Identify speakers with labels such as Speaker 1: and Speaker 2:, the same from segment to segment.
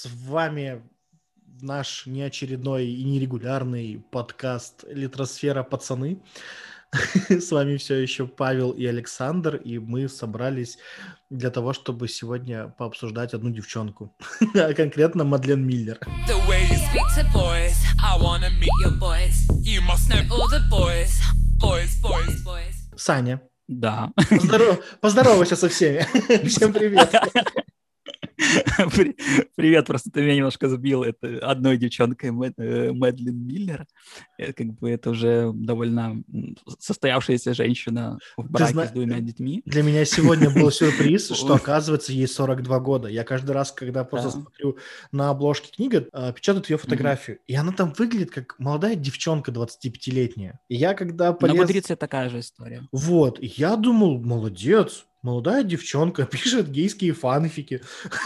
Speaker 1: С вами наш неочередной и нерегулярный подкаст «Литросфера пацаны». С вами все еще Павел и Александр, и мы собрались для того, чтобы сегодня пообсуждать одну девчонку, а конкретно Мадлен Миллер. Саня.
Speaker 2: Да.
Speaker 1: Поздоров... Поздоровайся со всеми. Всем привет.
Speaker 2: Привет, просто ты меня немножко сбил. Это одной девчонкой э, Мэдлин Миллер. Это как бы это уже довольно состоявшаяся женщина в браке с двумя детьми.
Speaker 1: Для меня сегодня был сюрприз, что оказывается ей 42 года. Я каждый раз, когда просто смотрю на обложке книги, печатают ее фотографию, и она там выглядит как молодая девчонка 25-летняя. И я когда
Speaker 2: полез... На такая же история.
Speaker 1: Вот, я думал, молодец, молодая девчонка пишет гейские фанфики.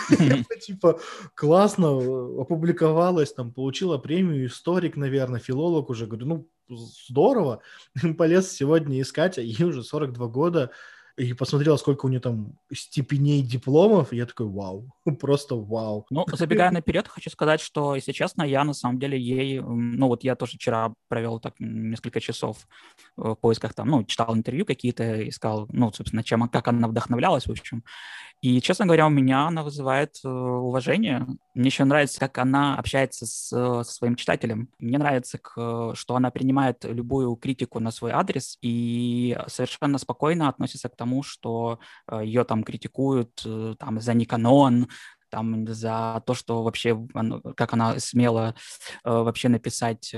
Speaker 1: Типа классно э, опубликовалась, там получила премию историк, наверное, филолог уже. Говорю, ну здорово. Полез сегодня искать, а ей уже 42 года и посмотрел, сколько у нее там степеней дипломов, и я такой, вау, просто вау.
Speaker 2: Ну, забегая наперед, хочу сказать, что, если честно, я на самом деле ей, ну вот я тоже вчера провел так несколько часов в поисках там, ну, читал интервью какие-то, искал, ну, собственно, чем, как она вдохновлялась, в общем. И, честно говоря, у меня она вызывает э, уважение. Мне еще нравится, как она общается с, со своим читателем. Мне нравится, что она принимает любую критику на свой адрес и совершенно спокойно относится к тому, что э, ее там критикуют э, там, за неканон, там за то, что вообще, как она смела вообще написать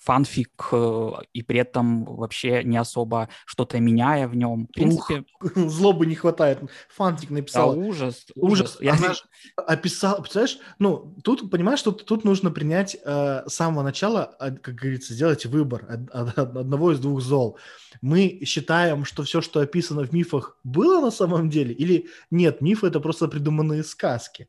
Speaker 2: фанфик э, и при этом вообще не особо что-то меняя в нем. В принципе...
Speaker 1: Ух, злобы не хватает. Фанфик написал.
Speaker 2: Да, ужас.
Speaker 1: Ужас. ужас. Я... Она же описала, представляешь, ну, тут, понимаешь, что тут нужно принять э, с самого начала, как говорится, сделать выбор от, от одного из двух зол. Мы считаем, что все, что описано в мифах, было на самом деле, или нет, мифы — это просто придуманные сказки.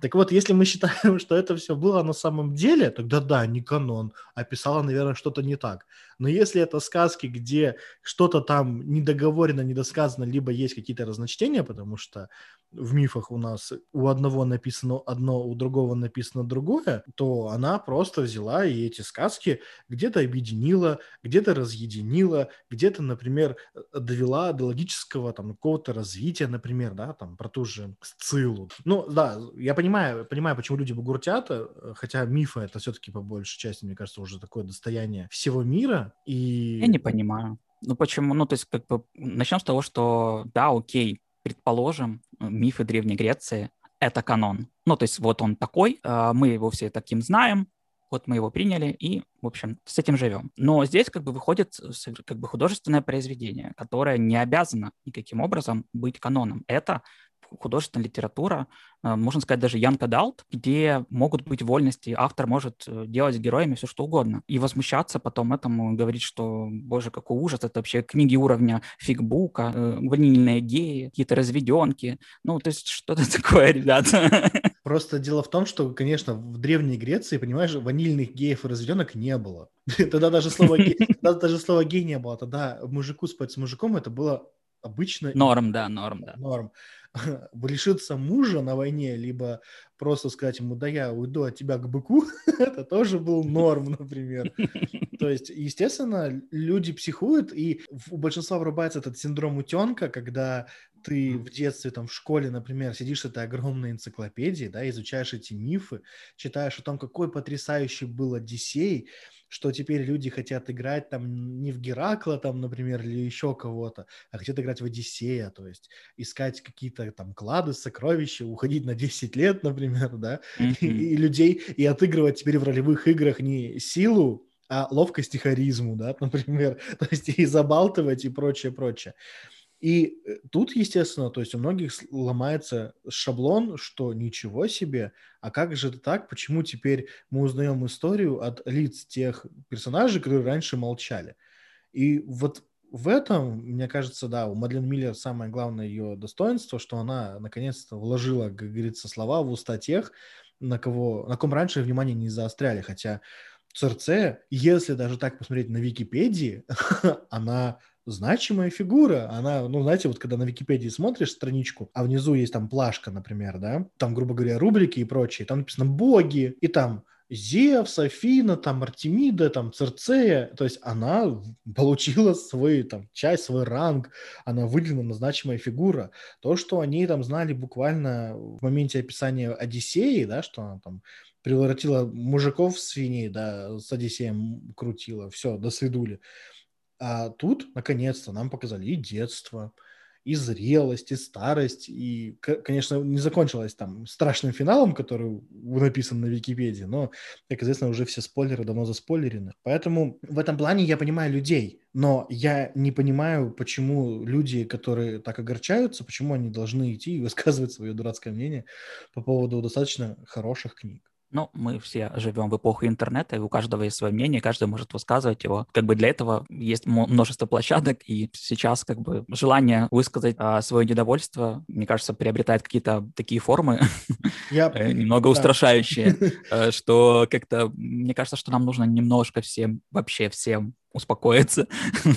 Speaker 1: Так вот, если мы считаем, что это все было на самом деле, тогда да, не канон, а писала, наверное, что-то не так. Но если это сказки, где что-то там недоговорено, недосказано, либо есть какие-то разночтения, потому что в мифах у нас у одного написано одно, у другого написано другое, то она просто взяла и эти сказки где-то объединила, где-то разъединила, где-то, например, довела до логического там какого-то развития, например, да, там про ту же Сцилу. Ну, да, я понимаю, понимаю, почему люди бугуртят, э, хотя мифы это все-таки по большей части, мне кажется, уже такое достояние всего мира, и...
Speaker 2: Я не понимаю. Ну почему? Ну то есть как бы начнем с того, что да, окей, предположим, мифы Древней Греции — это канон. Ну то есть вот он такой, а, мы его все таким знаем, вот мы его приняли и, в общем, с этим живем. Но здесь как бы выходит как бы художественное произведение, которое не обязано никаким образом быть каноном. Это художественная литература, э, можно сказать, даже Янка Далт, где могут быть вольности, автор может э, делать с героями все что угодно. И возмущаться потом этому, говорить, что, боже, какой ужас, это вообще книги уровня фигбука, э, ванильные геи, какие-то разведенки. Ну, то есть что-то такое, ребята.
Speaker 1: Просто дело в том, что, конечно, в Древней Греции, понимаешь, ванильных геев и разведенок не было. Тогда даже слова гей, даже слова гей не было. Тогда мужику спать с мужиком это было обычно...
Speaker 2: Норм, да, норм, да.
Speaker 1: Норм. лишиться мужа на войне, либо просто сказать ему, да я уйду от тебя к быку, это тоже был норм, например. То есть, естественно, люди психуют, и у большинства врубается этот синдром утенка, когда ты в детстве, там, в школе, например, сидишь с этой огромной энциклопедией, да, изучаешь эти мифы, читаешь о том, какой потрясающий был Одиссей, что теперь люди хотят играть там не в Геракла, там, например, или еще кого-то, а хотят играть в Одиссея, то есть искать какие-то там клады, сокровища, уходить на 10 лет, например, да, mm-hmm. и, и людей, и отыгрывать теперь в ролевых играх не силу, а ловкость и харизму, да, например, то есть и забалтывать и прочее, прочее. И э, тут, естественно, то есть у многих ломается шаблон, что ничего себе, а как же это так, почему теперь мы узнаем историю от лиц тех персонажей, которые раньше молчали. И вот в этом, мне кажется, да, у Мадлен Миллер самое главное ее достоинство, что она наконец-то вложила, как говорится, слова в уста тех, на кого, на ком раньше внимание не заостряли, хотя Церце, если даже так посмотреть на Википедии, она значимая фигура. Она, ну, знаете, вот когда на Википедии смотришь страничку, а внизу есть там плашка, например, да, там, грубо говоря, рубрики и прочее, там написано «боги», и там Зевс, Афина, там Артемида, там Церцея, то есть она получила свой там часть, свой ранг, она выделена значимая фигура. То, что они там знали буквально в моменте описания Одиссеи, да, что она там превратила мужиков в свиней, да, с Одиссеем крутила, все, до свидули. А тут, наконец-то, нам показали и детство, и зрелость, и старость, и, конечно, не закончилось там страшным финалом, который написан на Википедии, но, как известно, уже все спойлеры давно заспойлерены. Поэтому в этом плане я понимаю людей, но я не понимаю, почему люди, которые так огорчаются, почему они должны идти и высказывать свое дурацкое мнение по поводу достаточно хороших книг.
Speaker 2: Ну, мы все живем в эпоху интернета, и у каждого есть свое мнение, каждый может высказывать его. Как бы для этого есть множество площадок, и сейчас как бы желание высказать а, свое недовольство, мне кажется, приобретает какие-то такие формы. Э, немного устрашающие, э, что как-то, мне кажется, что нам нужно немножко всем, вообще всем успокоиться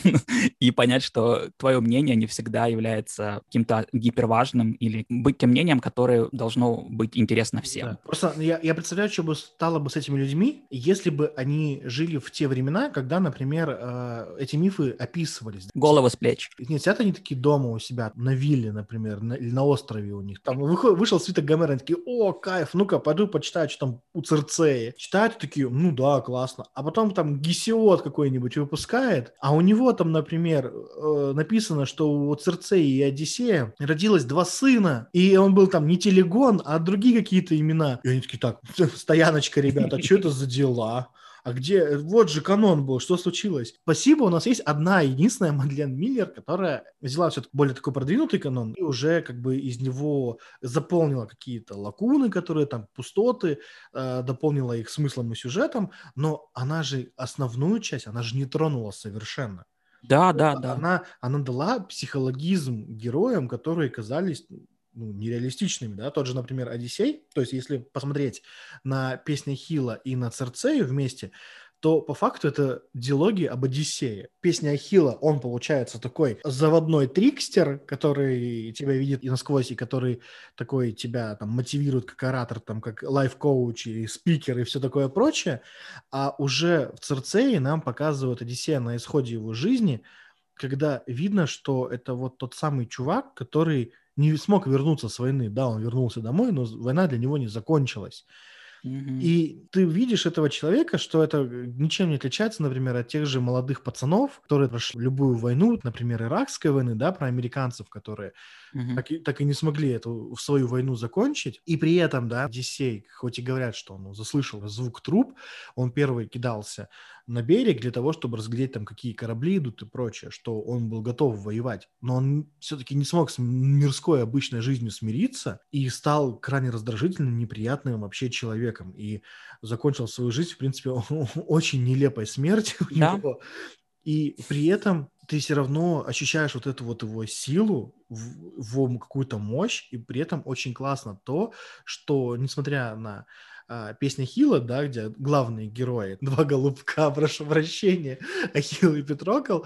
Speaker 2: и понять, что твое мнение не всегда является каким-то гиперважным или быть тем мнением, которое должно быть интересно всем. Да.
Speaker 1: Просто я, я представляю, что бы стало бы с этими людьми, если бы они жили в те времена, когда, например, э, эти мифы описывались.
Speaker 2: Головы с плеч.
Speaker 1: Не сидят они такие дома у себя на вилле, например, на, или на острове у них. Там вышел свиток Гомера, они такие, о, кайф, ну-ка, пойду почитаю, что там у Церцеи. Читают такие, ну да, классно. А потом там Гесиот какой-нибудь выпускает, а у него там, например, э, написано, что у Церцеи и Одиссея родилось два сына, и он был там не Телегон, а другие какие-то имена. И они такие, так, стояночка, ребята, что это за дела? А где, вот же канон был, что случилось? Спасибо, у нас есть одна единственная Мадлен Миллер, которая взяла все-таки более такой продвинутый канон и уже как бы из него заполнила какие-то лакуны, которые там пустоты, э, дополнила их смыслом и сюжетом, но она же основную часть, она же не тронула совершенно.
Speaker 2: Да, да, да.
Speaker 1: Она, она дала психологизм героям, которые казались ну, нереалистичными, да, тот же, например, Одиссей, то есть если посмотреть на песни Хила и на Церцею вместе, то по факту это диалоги об Одиссее. Песня Ахилла, он получается такой заводной трикстер, который тебя видит и насквозь, и который такой тебя там мотивирует как оратор, там как лайф-коуч и спикер и все такое прочее. А уже в Церцее нам показывают Одиссея на исходе его жизни, когда видно, что это вот тот самый чувак, который не смог вернуться с войны. Да, он вернулся домой, но война для него не закончилась. И ты видишь этого человека, что это ничем не отличается, например, от тех же молодых пацанов, которые прошли любую войну, например, иракской войны, да, про американцев, которые mm-hmm. так, и, так и не смогли эту свою войну закончить. И при этом, да, Одиссей, хоть и говорят, что он заслышал звук труп, он первый кидался на берег для того, чтобы разглядеть там, какие корабли идут и прочее, что он был готов воевать. Но он все-таки не смог с мирской обычной жизнью смириться и стал крайне раздражительным, неприятным вообще человеком. И закончил свою жизнь, в принципе, очень нелепой смертью у да. него. И при этом ты все равно ощущаешь вот эту вот его силу, его какую-то мощь, и при этом очень классно то, что, несмотря на а, песня Хила, да, где главные герои, два голубка, прошу прощения, Ахилл и Петрокл,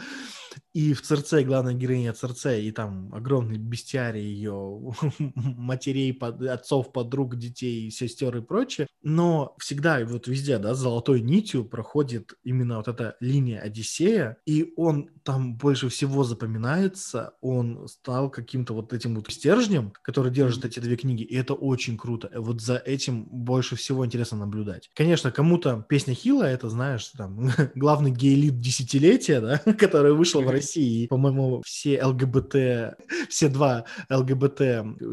Speaker 1: и в Церце главная героиня Церце, и там огромный бестиарий ее матерей, под, отцов, подруг, детей, сестер и прочее. Но всегда, вот везде, да, золотой нитью проходит именно вот эта линия Одиссея, и он там больше всего запоминается, он стал каким-то вот этим вот стержнем, который держит эти две книги, и это очень круто. Вот за этим больше всего интересно наблюдать. Конечно, кому-то песня Хила, это, знаешь, там, главный гей-лид десятилетия, да, который вышел в России. По-моему, все ЛГБТ, все два ЛГБТ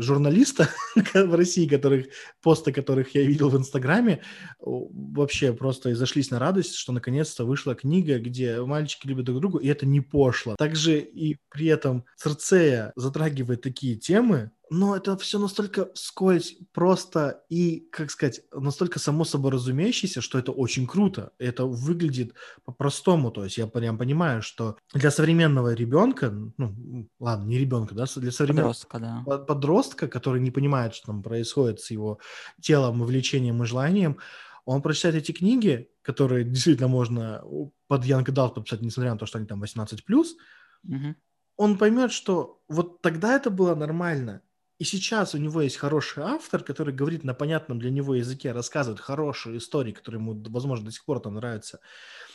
Speaker 1: журналиста в России, которых, посты которых я видел в Инстаграме, вообще просто изошлись на радость, что наконец-то вышла книга, где мальчики любят друг друга, и это не пошло. Также и при этом Церцея затрагивает такие темы, но это все настолько скользь, просто и, как сказать, настолько само собой разумеющееся, что это очень круто. Это выглядит по-простому. То есть я прям понимаю, что для современного ребенка, ну, ладно, не ребенка, да, для современного подростка, да. подростка, который не понимает, что там происходит с его телом, влечением и желанием, он прочитает эти книги, которые действительно можно под Young Adult подписать, несмотря на то, что они там 18+,
Speaker 2: Мгм.
Speaker 1: он поймет, что вот тогда это было нормально. И сейчас у него есть хороший автор, который говорит на понятном для него языке, рассказывает хорошие истории, которые ему, возможно, до сих пор там нравятся,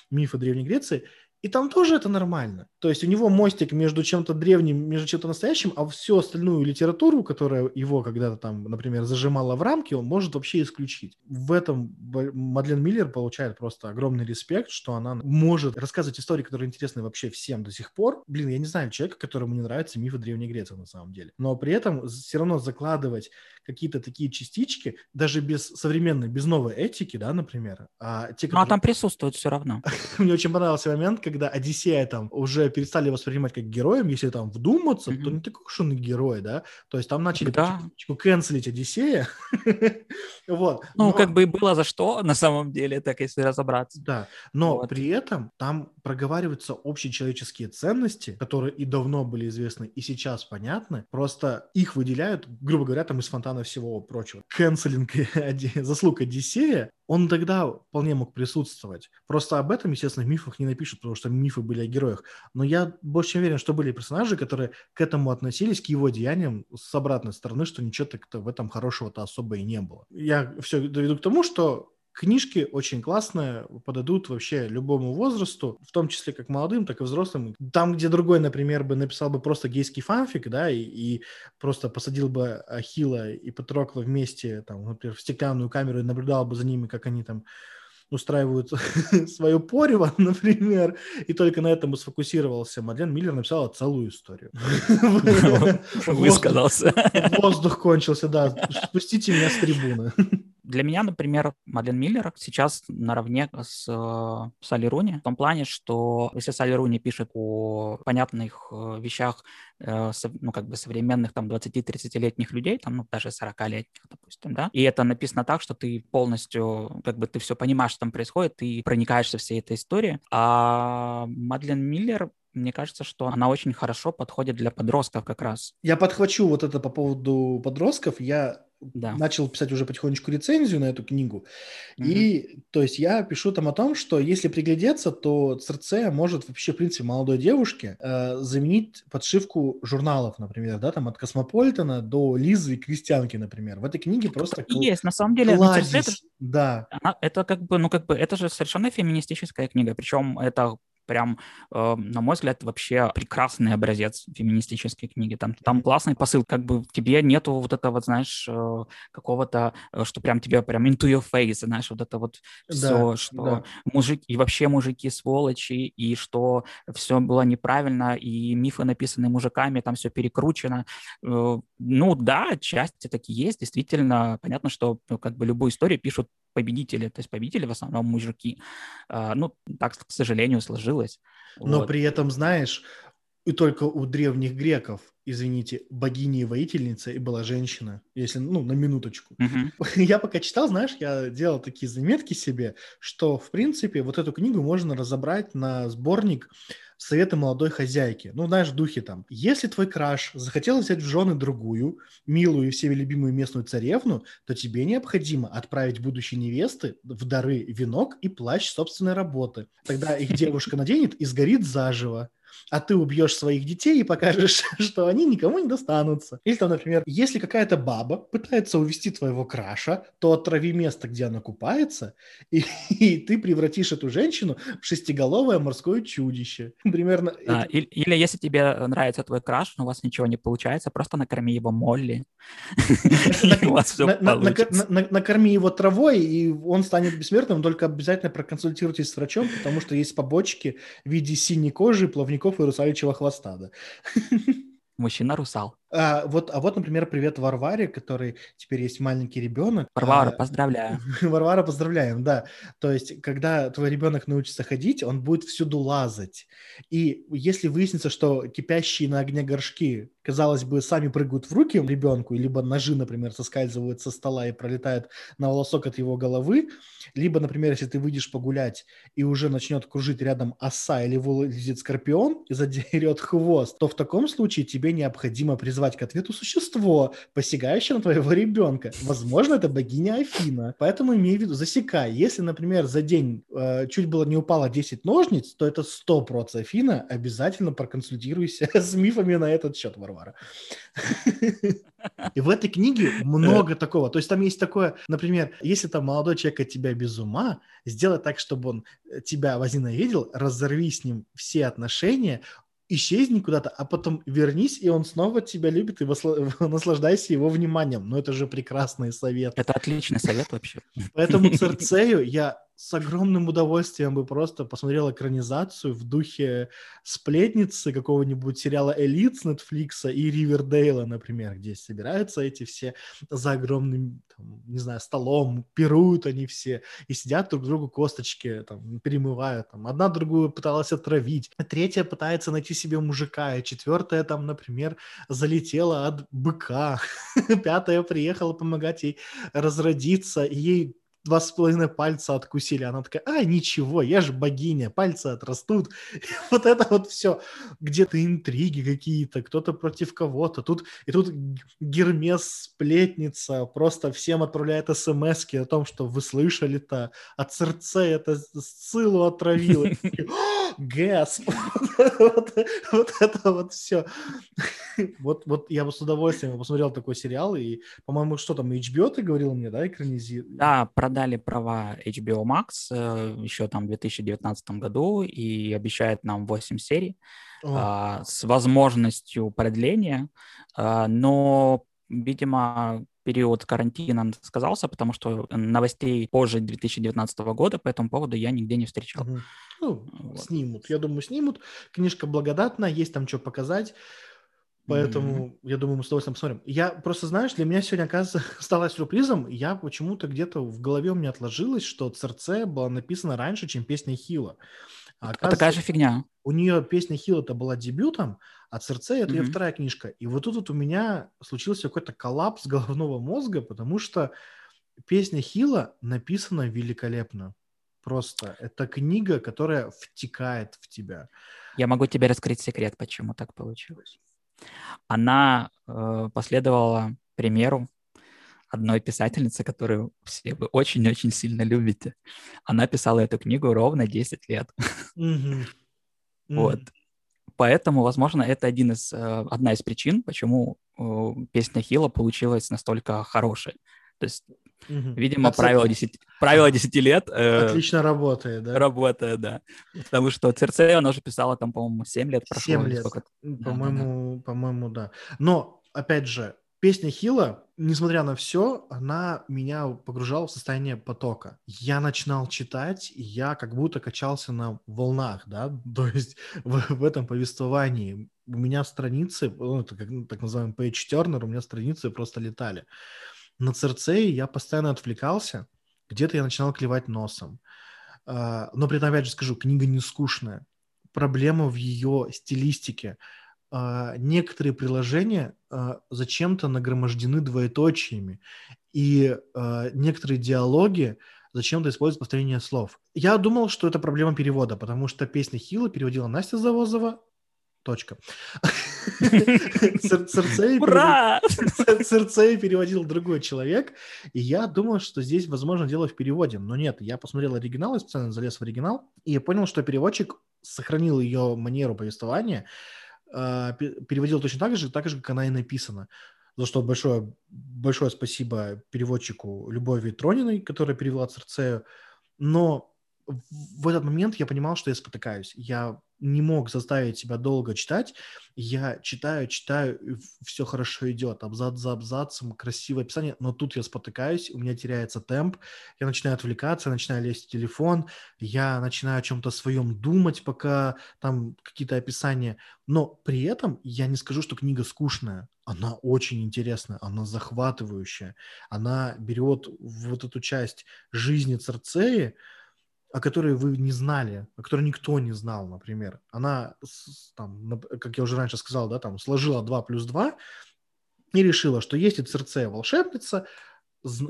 Speaker 1: мифы Древней Греции. И там тоже это нормально. То есть у него мостик между чем-то древним, между чем-то настоящим, а всю остальную литературу, которая его когда-то там, например, зажимала в рамки, он может вообще исключить. В этом Мадлен Миллер получает просто огромный респект, что она может рассказывать истории, которые интересны вообще всем до сих пор. Блин, я не знаю человека, которому не нравятся мифы Древней Греции на самом деле. Но при этом все равно закладывать какие-то такие частички, даже без современной, без новой этики, да, например, а те,
Speaker 2: Ну, а
Speaker 1: которые-
Speaker 2: там присутствует все равно.
Speaker 1: мне очень понравился момент, когда Одиссея там уже перестали воспринимать как героем, если там вдуматься, то
Speaker 2: Мгм.
Speaker 1: не такой уж он и герой, да, то есть там начали
Speaker 2: Да.
Speaker 1: канцелить Одиссея, вот.
Speaker 2: Ну,
Speaker 1: Но-
Speaker 2: как бы и было за что, на самом деле, так если разобраться.
Speaker 1: Да, но
Speaker 2: Вот.
Speaker 1: при этом там проговариваются общечеловеческие ценности, которые и давно были известны, и сейчас понятны, просто их выделяют, грубо говоря, там из фонтана всего прочего. Канцелинг заслуг Одиссея, он тогда вполне мог присутствовать. Просто об этом, естественно, в мифах не напишут, потому что мифы были о героях. Но я больше чем уверен, что были персонажи, которые к этому относились, к его деяниям с обратной стороны, что ничего так-то в этом хорошего-то особо и не было. Я все доведу к тому, что Книжки очень классные, подойдут вообще любому возрасту, в том числе как молодым, так и взрослым. Там, где другой, например, бы написал бы просто гейский фанфик, да, и, и просто посадил бы Ахила и Патрокла вместе, там, например, в стеклянную камеру и наблюдал бы за ними, как они там устраивают свое порево, например, и только на этом бы сфокусировался. Мадлен Миллер написала целую историю.
Speaker 2: Высказался.
Speaker 1: Воздух кончился, да. Спустите меня с трибуны.
Speaker 2: Для меня, например, Мадлен Миллер сейчас наравне с э, Салли Руни в том плане, что если Салли Руни пишет о понятных э, вещах, э, ну, как бы современных там 20-30-летних людей, там, ну, даже 40-летних, допустим, да, и это написано так, что ты полностью, как бы ты все понимаешь, что там происходит, ты проникаешься всей этой историей, а Мадлен Миллер мне кажется, что она очень хорошо подходит для подростков как раз.
Speaker 1: Я подхвачу вот это по поводу подростков. Я
Speaker 2: Да.
Speaker 1: начал писать уже потихонечку рецензию на эту книгу.
Speaker 2: Мгм.
Speaker 1: И, то есть, я пишу там о том, что если приглядеться, то Церцея может вообще, в принципе, молодой девушке э, заменить подшивку журналов, например, да, там от Космополитена до Лизы и Крестьянки, например. В этой книге просто кл-
Speaker 2: есть, на самом деле, ну,
Speaker 1: кладезь,
Speaker 2: Церцея это
Speaker 1: да,
Speaker 2: она, это как бы, ну как бы, это же совершенно феминистическая книга, причем это прям, э, на мой взгляд, вообще прекрасный образец феминистической книги. Там, там классный посыл, как бы тебе нету вот этого, знаешь, э, какого-то, э, что прям тебе прям into your face, знаешь, вот это вот все,
Speaker 1: Да,
Speaker 2: что
Speaker 1: да.
Speaker 2: мужик и вообще мужики сволочи, и что все было неправильно, и мифы написаны мужиками, там все перекручено. Э, Ну да, части такие есть, действительно, понятно, что ну, как бы любую историю пишут победители, то есть победители в основном мужики. А, Ну, так, к сожалению, сложилось.
Speaker 1: Но
Speaker 2: Вот.
Speaker 1: при этом, знаешь, и только у древних греков, извините, богиней и воительница и была женщина, если, ну, на минуточку.
Speaker 2: Мгм.
Speaker 1: Я пока читал, знаешь, я делал такие заметки себе, что, в принципе, вот эту книгу можно разобрать на сборник «Советы молодой хозяйки». Ну, знаешь, в духе там. Если твой краш захотел взять в жены другую, милую и всеми любимую местную царевну, то тебе необходимо отправить будущей невесты в дары венок и плащ собственной работы. Тогда их девушка наденет и сгорит заживо а ты убьешь своих детей и покажешь, что они никому не достанутся. Или там, например, если какая-то баба пытается увести твоего краша, то отрави место, где она купается, и, и ты превратишь эту женщину в шестиголовое морское чудище. Примерно.
Speaker 2: Да, или, или если тебе нравится твой краш, но у вас ничего не получается, просто накорми его Молли,
Speaker 1: накорми его травой, и он станет бессмертным, только обязательно проконсультируйтесь с врачом, потому что есть побочки в виде синей кожи, плавников и русаличьего хвоста.
Speaker 2: Мужчина-русал.
Speaker 1: А вот, а вот, например, привет Варваре, который теперь есть маленький ребенок.
Speaker 2: Варвара,
Speaker 1: А,
Speaker 2: поздравляю.
Speaker 1: Варвара, поздравляем, да. То есть, когда твой ребенок научится ходить, он будет всюду лазать. И если выяснится, что кипящие на огне горшки, казалось бы, сами прыгают в руки ребенку, либо ножи, например, соскальзывают со стола и пролетают на волосок от его головы, либо, например, если ты выйдешь погулять и уже начнет кружить рядом оса или вылезет скорпион и задерет хвост, то в таком случае тебе необходимо призывать призвать к ответу существо, посягающее на твоего ребенка. Возможно, это богиня Афина. Поэтому имей в виду, засекай. Если, например, за день э, чуть было не упало 10 ножниц, то это 100% Афина. Обязательно проконсультируйся с мифами на этот счет, Варвара. И в этой книге много такого. То есть там есть такое, например, если там молодой человек от тебя без ума, сделай так, чтобы он э, тебя возненавидел, разорви с ним все отношения, исчезни куда-то, а потом вернись, и он снова тебя любит, и наслаждайся его вниманием. Ну, это же прекрасный совет.
Speaker 2: Это отличный совет вообще.
Speaker 1: Поэтому Церцею я с огромным удовольствием бы просто посмотрел экранизацию в духе сплетницы какого-нибудь сериала «Элит» с Netflix и «Ривердейла», например, где собираются эти все за огромным, там, не знаю, столом, пируют они все и сидят друг другу косточки, там, перемывают. Там. Одна другую пыталась отравить, третья пытается найти себе мужика, и четвертая там, например, залетела от быка, пятая приехала помогать ей разродиться, и ей два с половиной пальца откусили. Она такая, а, ничего, я же богиня, пальцы отрастут. И вот это вот все. Где-то интриги какие-то, кто-то против кого-то. Тут, и тут Гермес сплетница, просто всем отправляет смс о том, что вы слышали-то, от сердца это Сцилу отравил. Гэс. вот, это вот все. вот, вот я бы с удовольствием посмотрел такой сериал, и, по-моему, что там, HBO ты говорил мне, да, экранизирует?
Speaker 2: Да, продали права HBO Max э, еще там в 2019 году и обещает нам 8 серий э, с возможностью продления, э, но, видимо, период карантина сказался, потому что новостей позже 2019 года по этому поводу я нигде не встречал. Угу.
Speaker 1: Ну, вот. снимут. Я думаю, снимут. Книжка благодатная, есть там что показать. Поэтому, mm-hmm. я думаю, мы с удовольствием посмотрим. Я просто, знаешь, для меня сегодня, оказывается, стало сюрпризом. Я почему-то где-то в голове у меня отложилось, что «Церце» была написана раньше, чем песня Хила.
Speaker 2: А, а такая же фигня.
Speaker 1: У нее песня Хила-то была дебютом, а «Церце» — это mm-hmm. ее вторая книжка. И вот тут вот у меня случился какой-то коллапс головного мозга, потому что песня Хила написана великолепно. Просто это книга, которая втекает в тебя.
Speaker 2: Я могу тебе раскрыть секрет, почему так получилось. Она э, последовала примеру одной писательницы, которую все вы очень-очень сильно любите. Она писала эту книгу ровно 10 лет. Mm-hmm. Вот. Поэтому, возможно, это один из, э, одна из причин, почему э, песня Хила получилась настолько хорошей. То есть Угу. Видимо, Отца... правило, 10... правило 10 лет...
Speaker 1: Э... Отлично работает, да?
Speaker 2: Работает, да. Потому что Церцея, она уже писала там, по-моему, 7 лет прошло.
Speaker 1: 7 лет, по-моему, да, да. по-моему, да. Но, опять же, песня Хила, несмотря на все, она меня погружала в состояние потока. Я начинал читать, и я как будто качался на волнах, да, то есть в, в этом повествовании. У меня страницы, ну, это как, так называемый page turner, у меня страницы просто летали на Церцеи я постоянно отвлекался, где-то я начинал клевать носом. А, но при этом, опять же скажу, книга не скучная. Проблема в ее стилистике. А, некоторые приложения а, зачем-то нагромождены двоеточиями, и некоторые диалоги зачем-то используют повторение слов. Я думал, что это проблема перевода, потому что песня Хила переводила Настя Завозова, Точка. Церцея переводил другой человек, и я думал, что здесь, возможно, дело в переводе. Но нет, я посмотрел оригинал, я специально залез в оригинал, и я понял, что переводчик сохранил ее манеру повествования, а, переводил точно так же, так же, как она и написана. За что большое, большое спасибо переводчику Любови Трониной, которая перевела Церцею. Но в этот момент я понимал, что я спотыкаюсь. Я не мог заставить себя долго читать. Я читаю, читаю, все хорошо идет, абзац за абзацем, красивое описание, но тут я спотыкаюсь, у меня теряется темп, я начинаю отвлекаться, начинаю лезть в телефон, я начинаю о чем-то своем думать, пока там какие-то описания, но при этом я не скажу, что книга скучная, она очень интересная, она захватывающая, она берет вот эту часть жизни Церцеи, о которой вы не знали, о которой никто не знал, например. Она, там, как я уже раньше сказал, да, там, сложила 2 плюс 2 и решила, что есть и Церцея волшебница,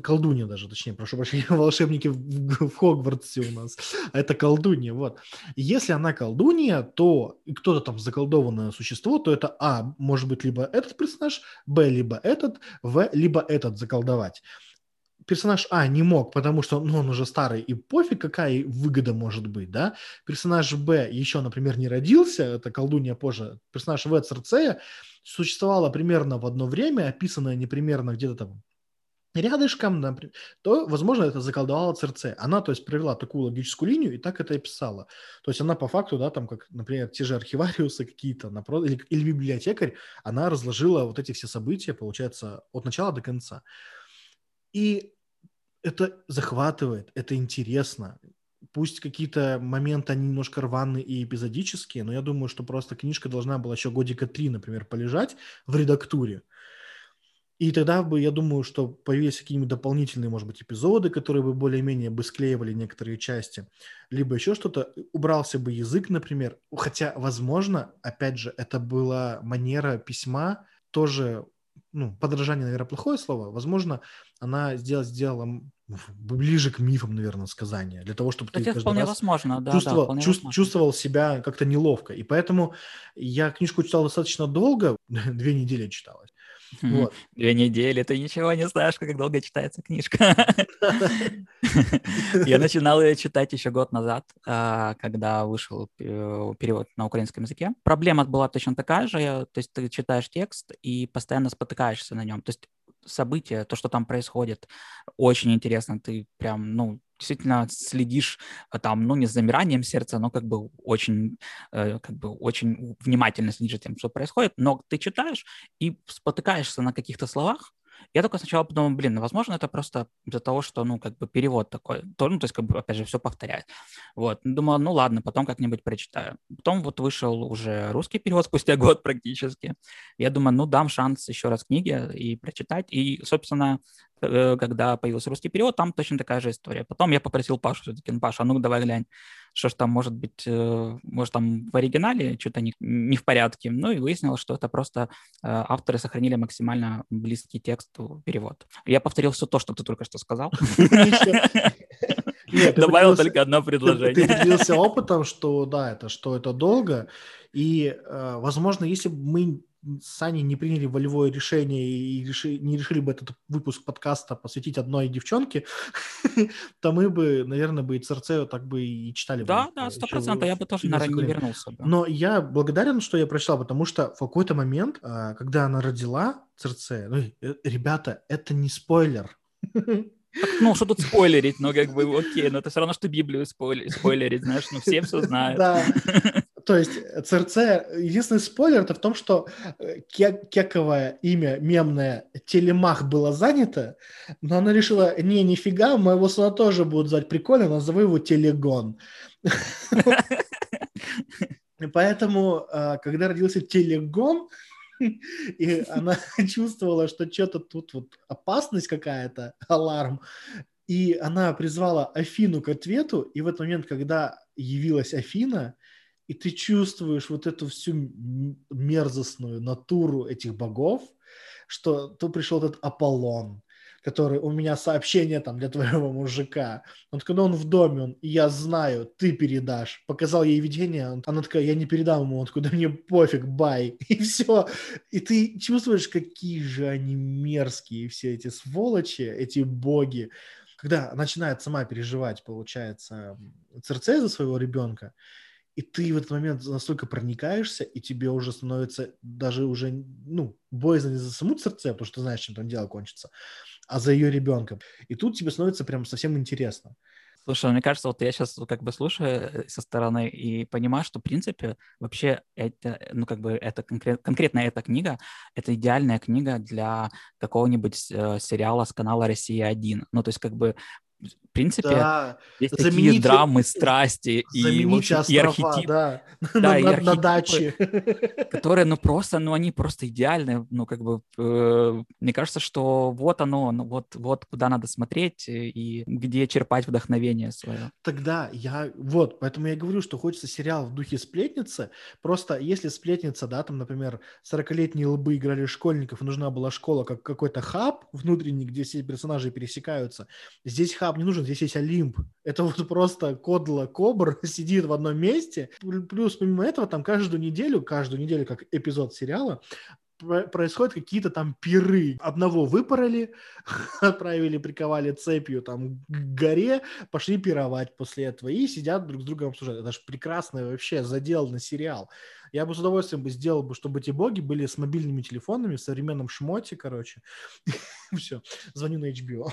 Speaker 1: колдунья даже, точнее, прошу прощения, волшебники в, в Хогвартсе у нас, а это колдунья, вот. Если она колдунья, то кто-то там заколдованное существо, то это А, может быть, либо этот персонаж, Б, либо этот, В, либо этот заколдовать. Персонаж А не мог, потому что ну, он уже старый, и пофиг, какая выгода может быть, да. Персонаж Б еще, например, не родился, это колдунья позже. Персонаж В, Церцея, существовала примерно в одно время, описанная не примерно где-то там рядышком, например, то, возможно, это заколдовала ЦРЦ. Она, то есть, провела такую логическую линию и так это и писала. То есть она по факту, да, там, как, например, те же архивариусы какие-то, или, или библиотекарь, она разложила вот эти все события, получается, от начала до конца. И это захватывает, это интересно. Пусть какие-то моменты, они немножко рваные и эпизодические, но я думаю, что просто книжка должна была еще годика три, например, полежать в редактуре, и тогда бы, я думаю, что появились какие-нибудь дополнительные, может быть, эпизоды, которые бы более-менее бы склеивали некоторые части, либо еще что-то. Убрался бы язык, например. Хотя, возможно, опять же, это была манера письма, тоже, ну, подражание, наверное, плохое слово. Возможно, она сделала, сделала ближе к мифам, наверное, сказания, для того, чтобы
Speaker 2: Кстати, ты вполне возможно, да,
Speaker 1: чувствовал,
Speaker 2: да,
Speaker 1: чувств,
Speaker 2: возможно.
Speaker 1: чувствовал себя как-то неловко. И поэтому я книжку читал достаточно долго, две недели читалось.
Speaker 2: Вот. Две недели, ты ничего не знаешь, как долго читается книжка. Я начинал ее читать еще год назад, а, когда вышел э, перевод на украинском языке. Проблема была точно такая же, то есть ты читаешь текст и постоянно спотыкаешься на нем. То есть события, то, что там происходит, очень интересно. Ты прям, ну, действительно следишь э, там, ну, не с замиранием сердца, но как бы очень, э, как бы очень внимательно следишь за тем, что происходит, но ты читаешь и спотыкаешься на каких-то словах, я только сначала подумал, блин, ну, возможно, это просто из-за того, что, ну, как бы перевод такой, то, ну, то есть, как бы, опять же, все повторяет. Вот, думал, ну, ладно, потом как-нибудь прочитаю. Потом вот вышел уже русский перевод спустя год практически. Я думаю, ну, дам шанс еще раз книге и прочитать. И, собственно, когда появился русский перевод, там точно такая же история. Потом я попросил Пашу все-таки, ну, Паша, а ну давай глянь, что ж там может быть, э, может там в оригинале что-то не, не в порядке. Ну и выяснилось, что это просто э, авторы сохранили максимально близкий текст перевод. Я повторил все то, что ты только что сказал. Нет, Добавил только одно предложение.
Speaker 1: Ты, ты поделился опытом, что да, это что это долго, и, возможно, если бы мы с Аней не приняли волевое решение и реши, не решили бы этот выпуск подкаста посвятить одной девчонке, то мы бы, наверное, бы и Церцею так бы и читали.
Speaker 2: Да, да, сто процентов, я бы тоже, наверное, не вернулся.
Speaker 1: Но я благодарен, что я прочитал, потому что в какой-то момент, а, когда она родила Церцея, ну, э, ребята, это не спойлер.
Speaker 2: ну, что тут спойлерить, ну, как бы, окей, но это все равно, что Библию спойлерить, знаешь, ну, все все знают.
Speaker 1: Да, то есть ЦРЦ, единственный спойлер это в том, что э, кековое имя мемное Телемах было занято, но она решила, не, нифига, моего сына тоже будут звать прикольно, назову его Телегон. Поэтому, э, когда родился Телегон, и она чувствовала, что что-то тут вот опасность какая-то, аларм, и она призвала Афину к ответу, и в этот момент, когда явилась Афина, и ты чувствуешь вот эту всю мерзостную натуру этих богов, что тут пришел этот Аполлон, который у меня сообщение там для твоего мужика. Вот когда он в доме, он, я знаю, ты передашь. Показал ей видение, она такая, я не передам ему, он такой, да мне пофиг, бай. И все. И ты чувствуешь, какие же они мерзкие, все эти сволочи, эти боги. Когда начинает сама переживать, получается, Церцея за своего ребенка, и ты в этот момент настолько проникаешься, и тебе уже становится даже уже, ну, боязно не за саму сердце, потому что ты знаешь, чем там дело кончится, а за ее ребенком. И тут тебе становится прям совсем интересно.
Speaker 2: Слушай, мне кажется, вот я сейчас как бы слушаю э, со стороны и понимаю, что, в принципе, вообще это, ну, как бы это конкрет, конкретно эта книга, это идеальная книга для какого-нибудь э, сериала с канала «Россия-1». Ну, то есть как бы в принципе, да. есть замените, такие драмы, страсти и, в общем, острова, и архетипы. Да,
Speaker 1: да на, и архетипы, на даче.
Speaker 2: Которые, ну, просто, ну, они просто идеальны. Ну, как бы, э, мне кажется, что вот оно, ну, вот, вот куда надо смотреть и где черпать вдохновение свое.
Speaker 1: Тогда я, вот, поэтому я говорю, что хочется сериал в духе сплетницы. Просто если сплетница, да, там, например, 40-летние лбы играли школьников, нужна была школа как какой-то хаб внутренний, где все персонажи пересекаются. Здесь хаб не нужен, здесь есть Олимп. Это вот просто кодла кобр сидит в одном месте. Плюс помимо этого там каждую неделю, каждую неделю как эпизод сериала происходят какие-то там пиры. Одного выпороли, отправили, приковали цепью там к горе, пошли пировать после этого и сидят друг с другом обсуждать. Это же прекрасный вообще заделанный сериал. Я бы с удовольствием бы сделал, бы, чтобы эти боги были с мобильными телефонами, в современном шмоте, короче. Все, звоню на HBO.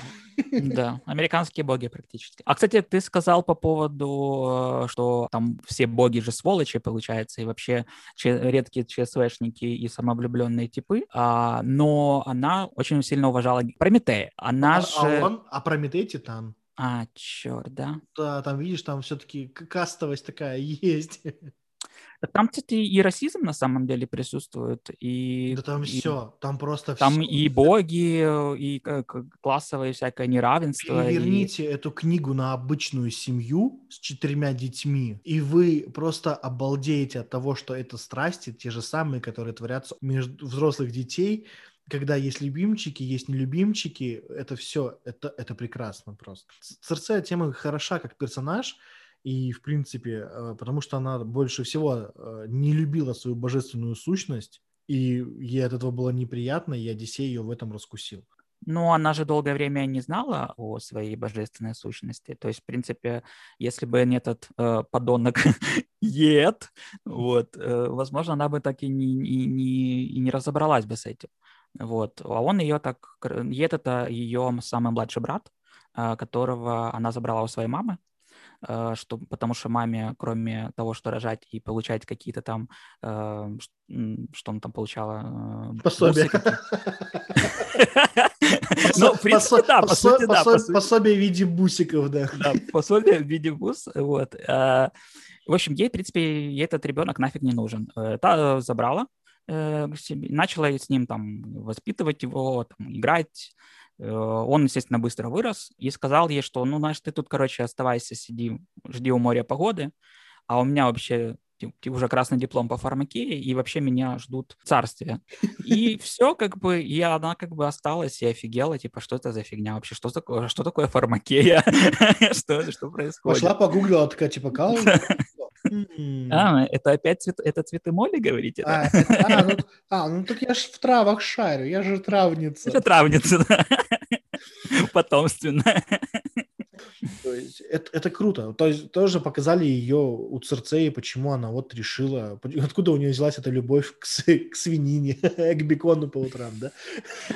Speaker 2: Да, американские боги практически. А, кстати, ты сказал по поводу, э, что там все боги же сволочи, получается, и вообще редкие ЧСВшники и самовлюбленные типы, а, но она очень сильно уважала Прометея. Она
Speaker 1: а,
Speaker 2: же...
Speaker 1: А, он, а Прометей Титан.
Speaker 2: А, черт, да?
Speaker 1: Да, там, видишь, там все-таки кастовость такая есть.
Speaker 2: Там, кстати, и расизм на самом деле присутствует. И,
Speaker 1: да там
Speaker 2: и,
Speaker 1: все, там просто
Speaker 2: Там
Speaker 1: все.
Speaker 2: и боги, и классовое всякое неравенство.
Speaker 1: Переверните
Speaker 2: и...
Speaker 1: эту книгу на обычную семью с четырьмя детьми, и вы просто обалдеете от того, что это страсти, те же самые, которые творятся между взрослых детей, когда есть любимчики, есть нелюбимчики, это все, это, это прекрасно просто. Церцея тема хороша как персонаж, и, в принципе, э, потому что она больше всего э, не любила свою божественную сущность, и ей от этого было неприятно, и Одиссей ее в этом раскусил.
Speaker 2: Ну, она же долгое время не знала о своей божественной сущности. То есть, в принципе, если бы не этот э, подонок Ед, вот, э, возможно, она бы так и не, и, не, и не разобралась бы с этим. Вот. А он ее так... Ед — это ее самый младший брат, э, которого она забрала у своей мамы. Э, что, потому что маме, кроме того, что рожать и получать какие-то там, э, что он там получала?
Speaker 1: Э, пособие.
Speaker 2: Ну, в принципе, да, по сути, да.
Speaker 1: Пособие в виде бусиков, да.
Speaker 2: Да, пособие в виде бус, вот. В общем, ей, в принципе, ей этот ребенок нафиг не нужен. Та забрала, начала с ним там воспитывать его, там, играть, он, естественно, быстро вырос и сказал ей, что, ну, знаешь, ты тут, короче, оставайся, сиди, жди у моря погоды, а у меня вообще уже красный диплом по фармакее, и вообще меня ждут царствия. И все, как бы, и она как бы осталась и офигела, типа, что это за фигня вообще, что такое, что такое фармакея, что, что происходит.
Speaker 1: Пошла погуглила, такая, типа, кал,
Speaker 2: а, это опять цвет, это цветы моли, говорите?
Speaker 1: А, да? это, а, ну, а, ну так я же в травах шарю, я же травница.
Speaker 2: Это травница, да. Потомственная.
Speaker 1: То есть это, это круто. То есть тоже показали ее у Церцеи, почему она вот решила, откуда у нее взялась эта любовь к, к свинине, к бекону по утрам, да?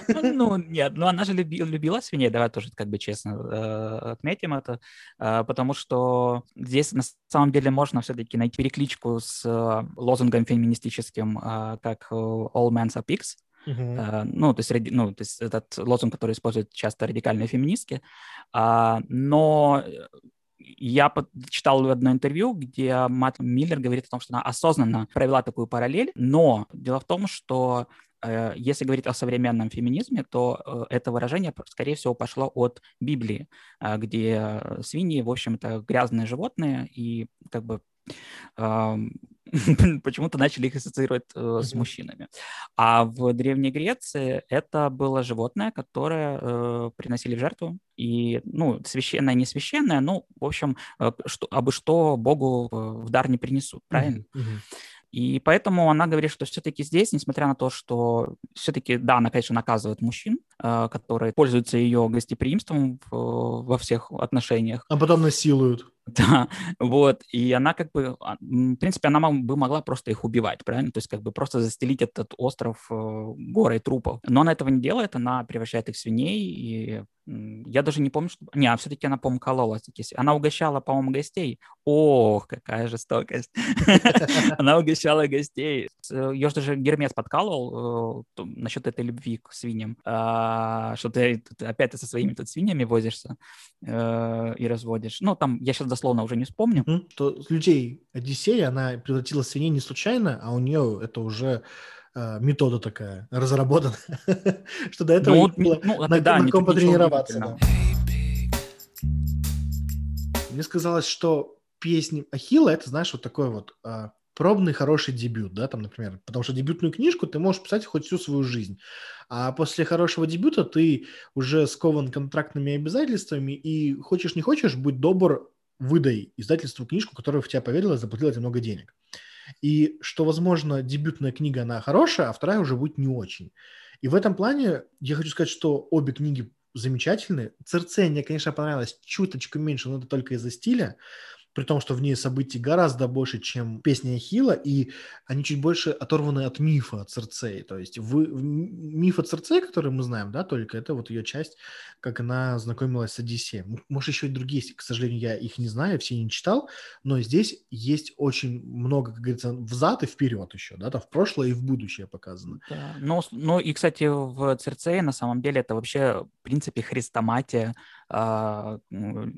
Speaker 2: Ну, ну, нет, ну она же люби, любила свиней, давай тоже как бы честно э, отметим это, э, потому что здесь на самом деле можно все-таки найти перекличку с э, лозунгом феминистическим, как «All men are pigs», Uh-huh. ну, то есть, ну, то есть этот лозунг, который используют часто радикальные феминистки. Uh, но я читал одно интервью, где Мат Миллер говорит о том, что она осознанно провела такую параллель, но дело в том, что э, если говорить о современном феминизме, то э, это выражение, скорее всего, пошло от Библии, э, где свиньи, в общем, это грязные животные, и как бы почему-то начали их ассоциировать э, с мужчинами. А в Древней Греции это было животное, которое э, приносили в жертву. И, ну, священное, не священное, ну, в общем, э, что, абы что Богу в дар не принесут, правильно? И поэтому она говорит, что все-таки здесь, несмотря на то, что все-таки, да, она, конечно, наказывает мужчин, которые пользуются ее гостеприимством во всех отношениях.
Speaker 1: А потом насилуют.
Speaker 2: Да, вот, и она как бы, а, в принципе, она бы могла просто их убивать, правильно? То есть как бы просто застелить этот остров э, горой трупов. Но она этого не делает, она превращает их в свиней и Я даже не помню, что... Не, а все-таки она, по-моему, колола. Она угощала, по-моему, гостей. Ох, какая жестокость. Она угощала гостей. Ее же даже Гермес подкалывал э, насчет этой любви к свиньям. А, что ты опять со своими тут свиньями возишься э, и разводишь. Ну, там, я сейчас дословно уже не вспомню.
Speaker 1: То людей Одиссея, она превратила свиней не случайно, а у нее это уже э, метода такая разработана, что до этого ну, было ну, на, да, на ком потренироваться. Да. Мне сказалось, что песни Ахилла это, знаешь, вот такой вот э, пробный хороший дебют, да, там, например, потому что дебютную книжку ты можешь писать хоть всю свою жизнь, а после хорошего дебюта ты уже скован контрактными обязательствами и хочешь не хочешь, будь добр, выдай издательству книжку, которая в тебя поверила и заплатила тебе много денег. И что, возможно, дебютная книга, она хорошая, а вторая уже будет не очень. И в этом плане я хочу сказать, что обе книги замечательные. Церцея мне, конечно, понравилась чуточку меньше, но это только из-за стиля при том, что в ней событий гораздо больше, чем песня Хила, и они чуть больше оторваны от мифа Церцеи. То есть в, в, миф о Церцеи, который мы знаем, да, только это вот ее часть, как она знакомилась с Одиссеем. Может, еще и другие, к сожалению, я их не знаю, все не читал, но здесь есть очень много, как говорится, взад и вперед еще, да, там в прошлое и в будущее показано.
Speaker 2: Да. Но, но и, кстати, в Церцее на самом деле это вообще, в принципе, хрестоматия а,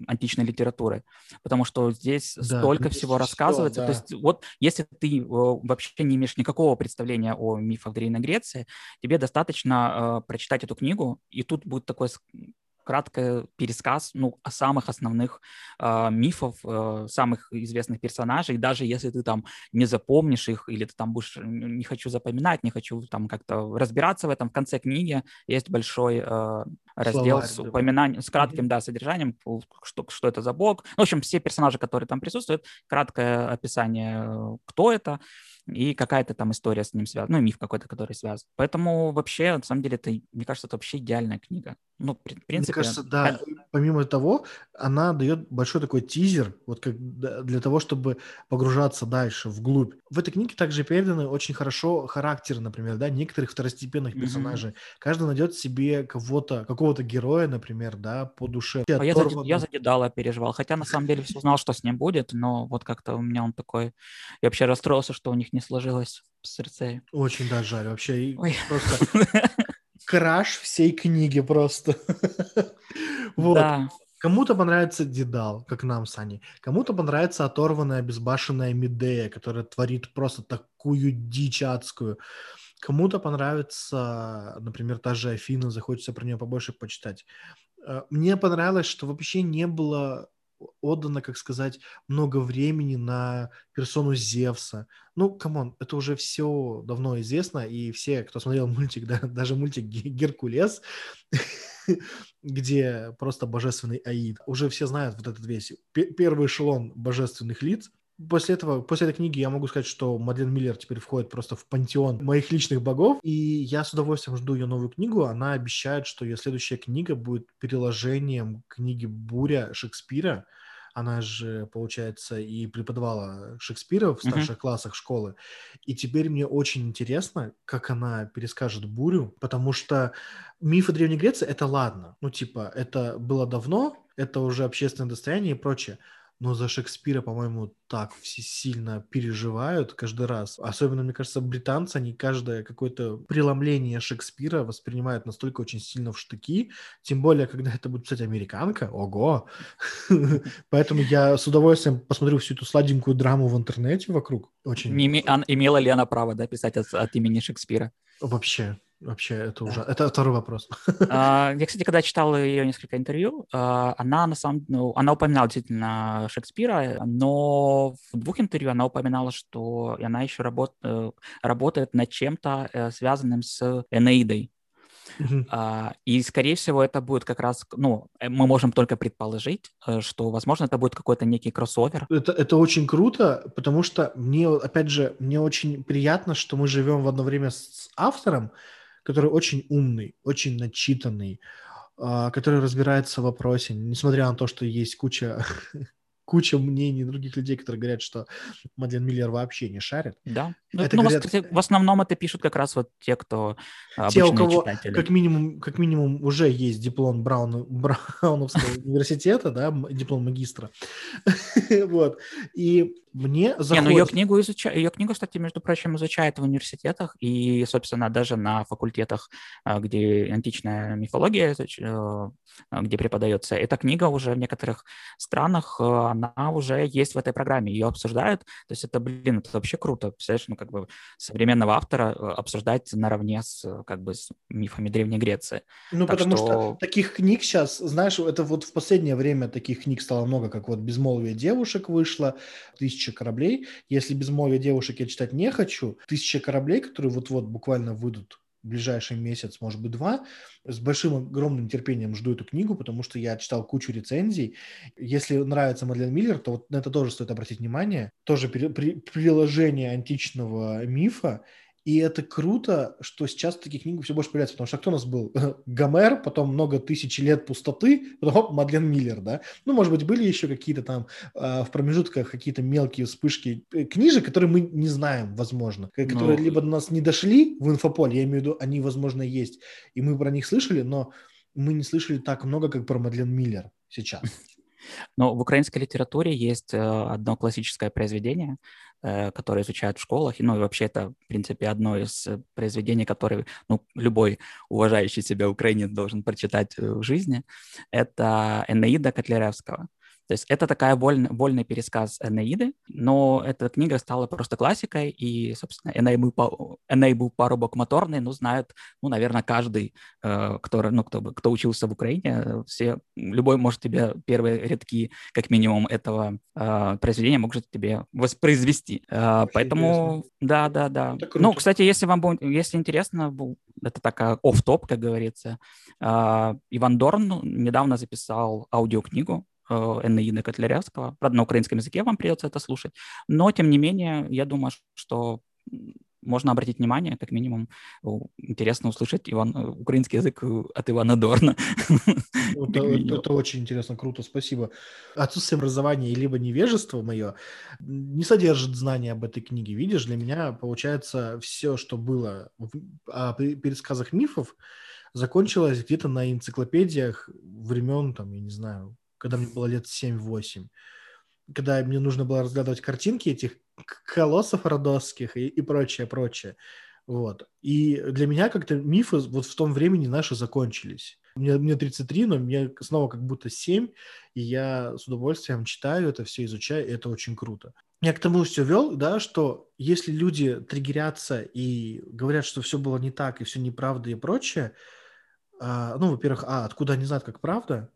Speaker 2: античной литературы, потому что здесь да, столько всего рассказывается. Да. То есть вот если ты вообще не имеешь никакого представления о мифах Древней Греции, тебе достаточно э, прочитать эту книгу, и тут будет такой краткий пересказ ну, о самых основных э, мифов, э, самых известных персонажей, даже если ты там не запомнишь их, или ты там будешь не хочу запоминать, не хочу там как-то разбираться в этом, в конце книги есть большой э, раздел Словарь, с упоминанием, с кратким, да, содержанием, что, что это за бог. В общем, все персонажи, которые там присутствуют, краткое описание, кто это, и какая-то там история с ним связана, ну, миф какой-то, который связан. Поэтому вообще, на самом деле, это, мне кажется, это вообще идеальная книга. Ну, в принципе... Мне
Speaker 1: кажется, да. Помимо того, она дает большой такой тизер, вот как для того, чтобы погружаться дальше, вглубь. В этой книге также переданы очень хорошо характеры, например, да, некоторых второстепенных персонажей. Mm-hmm. Каждый найдет себе кого-то, какого-то героя, например, да, по душе.
Speaker 2: А я, за, я за Дедала переживал, хотя на самом деле все знал, что с ним будет, но вот как-то у меня он такой... Я вообще расстроился, что у них не сложилось с Церцеей.
Speaker 1: Очень да, жаль. Вообще Ой. просто краш всей книги просто. вот. Да. Кому-то понравится Дедал, как нам с Аней. Кому-то понравится оторванная, безбашенная Медея, которая творит просто такую дичь адскую. Кому-то понравится, например, та же Афина, захочется про нее побольше почитать. Э, мне понравилось, что вообще не было отдано, как сказать, много времени на персону Зевса. Ну, come on, это уже все давно известно, и все, кто смотрел мультик, да, даже мультик Геркулес, где просто божественный Аид, уже все знают вот этот весь первый эшелон божественных лиц, после этого, после этой книги я могу сказать, что Мадлен Миллер теперь входит просто в пантеон моих личных богов, и я с удовольствием жду ее новую книгу. Она обещает, что ее следующая книга будет переложением книги «Буря» Шекспира, она же, получается, и преподавала Шекспира в старших mm-hmm. классах школы. И теперь мне очень интересно, как она перескажет бурю, потому что мифы Древней Греции это ладно. Ну, типа, это было давно, это уже общественное достояние и прочее но за Шекспира, по-моему, так все сильно переживают каждый раз. Особенно, мне кажется, британцы, они каждое какое-то преломление Шекспира воспринимают настолько очень сильно в штыки, тем более, когда это будет писать американка, ого! Поэтому я с удовольствием посмотрю всю эту сладенькую драму в интернете вокруг. Очень.
Speaker 2: Имела ли она право, да, писать от, от имени Шекспира?
Speaker 1: Вообще. Вообще, это уже... Это второй вопрос.
Speaker 2: А, я, кстати, когда читал ее несколько интервью, а, она на самом ну, она упоминала действительно Шекспира, но в двух интервью она упоминала, что она еще работ, э, работает над чем-то, э, связанным с Энеидой. Uh-huh. И, скорее всего, это будет как раз, ну, э, мы можем только предположить, что, возможно, это будет какой-то некий кроссовер.
Speaker 1: Это, это очень круто, потому что мне, опять же, мне очень приятно, что мы живем в одно время с автором, который очень умный, очень начитанный, а, который разбирается в вопросе, несмотря на то, что есть куча куча мнений других людей, которые говорят, что Мадлен Миллер вообще не шарит.
Speaker 2: Да. Ну, это ну, говорят... в основном это пишут как раз вот те, кто
Speaker 1: Те, у кого читатели. как минимум, как минимум уже есть диплом Браун, Брауновского университета, да, диплом магистра. вот. И мне заходит... Не,
Speaker 2: ну ее книгу изучают, ее книгу, кстати, между прочим, изучают в университетах и, собственно, даже на факультетах, а, где античная мифология, э, где преподается. Эта книга уже в некоторых странах, э, она уже есть в этой программе, ее обсуждают. То есть это, блин, это вообще круто. Представляешь, ну как бы современного автора э, обсуждать наравне с как бы с мифами Древней Греции.
Speaker 1: Ну так потому что... что таких книг сейчас, знаешь, это вот в последнее время таких книг стало много, как вот «Безмолвие девушек» вышло, «Тысяча кораблей». Если «Безмолвие девушек» я читать не хочу, «Тысяча кораблей», которые вот-вот буквально выйдут ближайший месяц, может быть, два. С большим огромным терпением жду эту книгу, потому что я читал кучу рецензий. Если нравится Мадлен Миллер, то вот на это тоже стоит обратить внимание. Тоже при, при, приложение античного мифа и это круто, что сейчас таких книг все больше появляется, потому что кто у нас был? Гомер, потом много тысяч лет пустоты, потом оп, Мадлен Миллер, да? Ну, может быть, были еще какие-то там э, в промежутках какие-то мелкие вспышки э, книжек, которые мы не знаем, возможно, которые ну... либо до нас не дошли в инфополе, я имею в виду, они, возможно, есть, и мы про них слышали, но мы не слышали так много, как про Мадлен Миллер сейчас.
Speaker 2: Но в украинской литературе есть э, одно классическое произведение, э, которое изучают в школах. Ну и вообще это, в принципе, одно из э, произведений, которые ну, любой уважающий себя украинец должен прочитать в жизни. Это «Энеида» Котляревского. То есть это такая вольный, вольный пересказ Энеиды, но эта книга стала просто классикой, и, собственно, Эней был, парубок моторный, ну, знает, ну, наверное, каждый, э, кто, ну, кто, кто учился в Украине, все, любой может тебе первые редки, как минимум, этого э, произведения может тебе воспроизвести. Э, поэтому, да, да, да. Ну, кстати, если вам будет, если интересно, это такая оф-топ, как говорится, Иван Дорн недавно записал аудиокнигу Э, Энеида Котляревского. Правда, на украинском языке вам придется это слушать. Но, тем не менее, я думаю, что можно обратить внимание, как минимум, интересно услышать Иван, э, украинский язык от Ивана Дорна.
Speaker 1: Это, это, это очень интересно, круто, спасибо. Отсутствие образования либо невежество мое не содержит знания об этой книге. Видишь, для меня, получается, все, что было о пересказах мифов, закончилось где-то на энциклопедиях времен, там, я не знаю, когда мне было лет 7-8, когда мне нужно было разглядывать картинки этих колоссов родосских и, и прочее, прочее. Вот. И для меня как-то мифы вот в том времени наши закончились. Мне, мне 33, но мне снова как будто 7, и я с удовольствием читаю это все, изучаю, и это очень круто. Я к тому все вел, да, что если люди триггерятся и говорят, что все было не так, и все неправда и прочее, а, ну, во-первых, а, откуда они знают, как правда,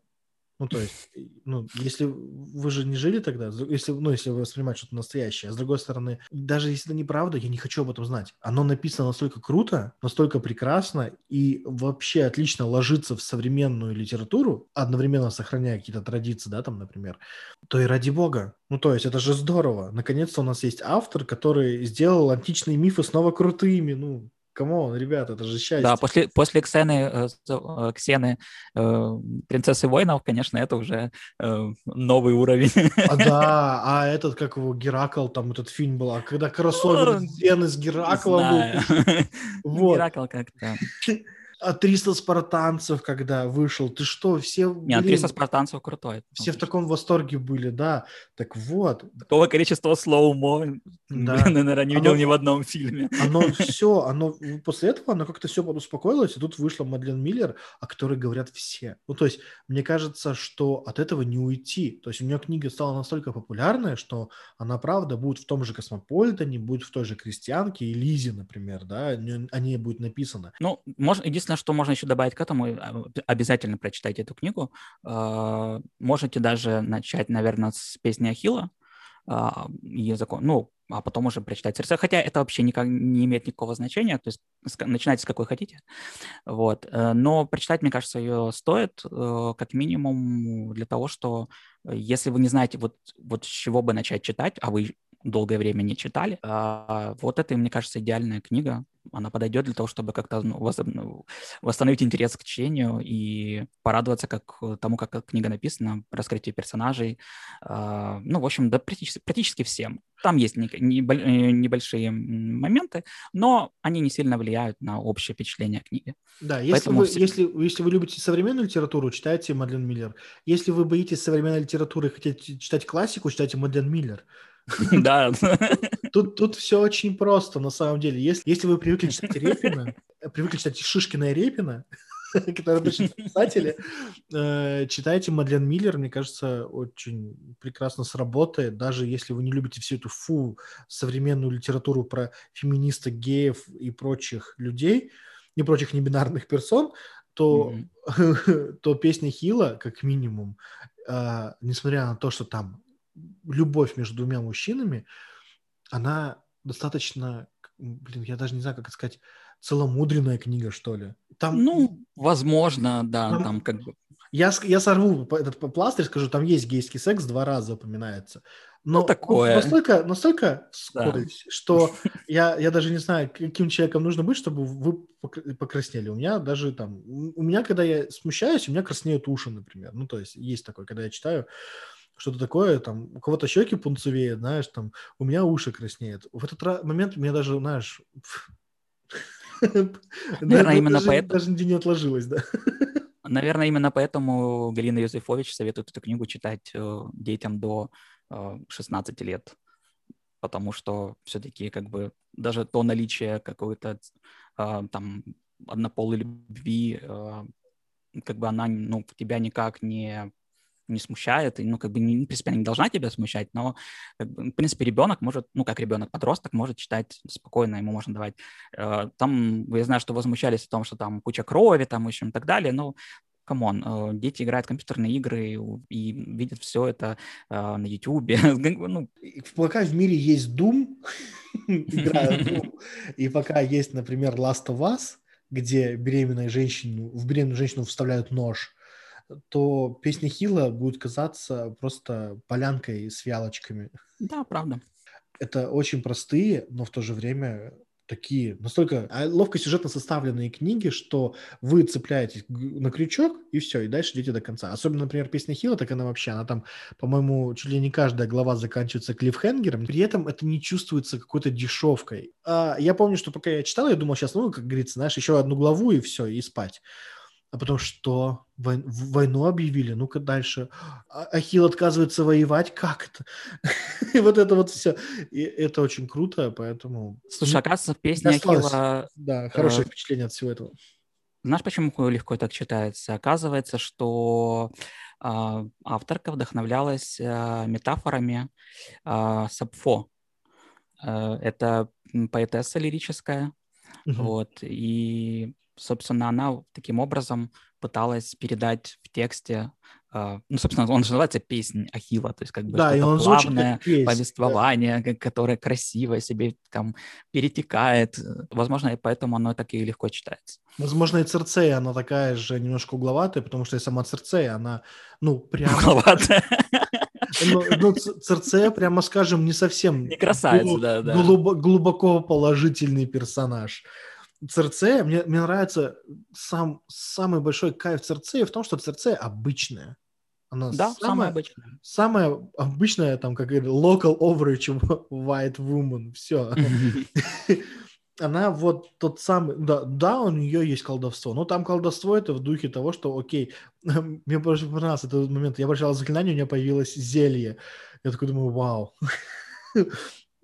Speaker 1: ну, то есть, ну, если вы же не жили тогда, если, ну, если вы воспринимаете что-то настоящее, а с другой стороны, даже если это неправда, я не хочу об этом знать. Оно написано настолько круто, настолько прекрасно и вообще отлично ложится в современную литературу, одновременно сохраняя какие-то традиции, да, там, например, то и ради бога. Ну, то есть, это же здорово. Наконец-то у нас есть автор, который сделал античные мифы снова крутыми, ну, come on, ребята, это же счастье.
Speaker 2: Да, после, после Ксены, э, э, Ксены э, принцессы воинов, конечно, это уже новый уровень.
Speaker 1: А да, а этот, как его, Геракл, там этот фильм был, а когда кроссовер Зены с Гераклом был.
Speaker 2: Вот. Геракл как-то
Speaker 1: а 300 спартанцев, когда вышел, ты что, все...
Speaker 2: Нет, блин, 300 спартанцев крутой.
Speaker 1: Все в таком восторге были, да. Так вот.
Speaker 2: Такого количества слоумо, да. блин, наверное, не видел оно, ни в одном фильме.
Speaker 1: Оно все, оно после этого оно как-то все успокоилось, и тут вышла Мадлен Миллер, о которой говорят все. Ну, то есть, мне кажется, что от этого не уйти. То есть, у нее книга стала настолько популярная, что она, правда, будет в том же Космополитене, будет в той же Крестьянке и Лизе, например, да, о ней будет написано.
Speaker 2: Ну, можно, единственное, единственное, что можно еще добавить к этому, а, обязательно прочитайте эту книгу. А, можете даже начать, наверное, с песни Ахила, языком, ну, а потом уже прочитать сердце. Хотя это вообще никак не имеет никакого значения, то есть начинайте с какой хотите. Вот. Э, но прочитать, мне кажется, ее стоит э, как минимум для того, что э, если вы не знаете, вот, вот с чего бы начать читать, а вы долгое время не читали, вот это, мне кажется, идеальная книга она подойдет для того, чтобы как-то ну, ну, восстановить интерес к чтению и порадоваться как тому, как книга написана, раскрытию персонажей. А, ну, в общем, да, практически, практически всем. Там есть э, небольшие моменты, но они не сильно влияют на общее впечатление книги.
Speaker 1: Да, если вы, все... если, если вы любите современную литературу, читайте Мадлен Миллер. Если вы боитесь современной литературы и хотите читать классику, читайте Мадлен Миллер.
Speaker 2: Да.
Speaker 1: Тут, тут все очень просто, на самом деле. Если, если вы привыкли читать Репина, привыкли читать Шишкина и Репина, которые пишут писатели, э, читайте Мадлен Миллер, мне кажется, очень прекрасно сработает, даже если вы не любите всю эту фу современную литературу про феминисток, геев и прочих людей, и прочих небинарных персон, то, mm-hmm. то песня Хила, как минимум, э, несмотря на то, что там любовь между двумя мужчинами, она достаточно, блин, я даже не знаю, как сказать, целомудренная книга, что ли.
Speaker 2: Там, ну, возможно, да, там, там как бы...
Speaker 1: Я, я сорву этот пластырь, скажу, там есть гейский секс, два раза упоминается. Но
Speaker 2: ну, такое.
Speaker 1: настолько, настолько вскользь, да. что я, я даже не знаю, каким человеком нужно быть, чтобы вы покраснели. У меня даже там, у меня, когда я смущаюсь, у меня краснеют уши, например. Ну, то есть есть такое, когда я читаю, что-то такое, там, у кого-то щеки пунцевеют, знаешь, там, у меня уши краснеют. В этот момент мне даже, знаешь,
Speaker 2: Наверное, именно поэтому...
Speaker 1: Даже не отложилось, да.
Speaker 2: Наверное, именно поэтому Галина Юзефович советует эту книгу читать э, детям до 16 э, лет, потому что все-таки как бы даже то наличие какой-то э, там однополой любви, как бы она ну, тебя никак не не смущает, и, ну, как бы, не, в принципе, она не должна тебя смущать, но, как бы, в принципе, ребенок может, ну, как ребенок, подросток может читать спокойно, ему можно давать. Э, там, я знаю, что возмущались о том, что там куча крови, там, в общем, и так далее, но come on, э, дети играют в компьютерные игры и, видят все это э, на YouTube.
Speaker 1: ну. Пока в мире есть Doom, и пока есть, например, Last of Us, где беременная женщину, в беременную женщину вставляют нож, то песня Хила будет казаться просто полянкой с фиалочками.
Speaker 2: Да, правда.
Speaker 1: Это очень простые, но в то же время такие настолько а, ловко сюжетно составленные книги, что вы цепляетесь на крючок и все, и дальше идете до конца. Особенно, например, песня Хила, так она вообще, она там, по-моему, чуть ли не каждая глава заканчивается клиффхенгером, при этом это не чувствуется какой-то дешевкой. А, я помню, что пока я читал, я думал, сейчас, ну, как говорится, знаешь, еще одну главу и все, и спать. А потом что? Вой... Войну объявили? Ну-ка дальше. А Ахилл отказывается воевать? Как это? И вот это вот все. И это очень круто, поэтому...
Speaker 2: Слушай, оказывается, в песне Ахилла...
Speaker 1: Да, хорошее э, впечатление от всего этого.
Speaker 2: Знаешь, почему легко так читается? Оказывается, что э, авторка вдохновлялась э, метафорами э, Сапфо. Э, это поэтесса лирическая. Угу. Вот, и собственно, она таким образом пыталась передать в тексте, э, ну, собственно, он же называется «Песнь Ахилла», то есть как бы
Speaker 1: да,
Speaker 2: что-то
Speaker 1: он
Speaker 2: плавное песнь, повествование, да. которое красиво себе там перетекает. Возможно, и поэтому оно так и легко читается.
Speaker 1: Возможно, и Церцея, она такая же немножко угловатая, потому что и сама Церцея, она, ну, прям...
Speaker 2: Угловатая.
Speaker 1: Ну, ну Церцея, прямо скажем, не совсем...
Speaker 2: Не красавица, да, да.
Speaker 1: Глубоко положительный персонаж. Церцея, мне, мне нравится сам, самый большой кайф Церцея в том, что Церцея обычная.
Speaker 2: Она да, самая, самая обычная.
Speaker 1: Самая обычная, там, как local average white woman, все. Она вот тот самый, да, да, у нее есть колдовство, но там колдовство это в духе того, что, окей, мне больше понравился этот момент, я прочитал заклинание, у меня появилось зелье. Я такой думаю, вау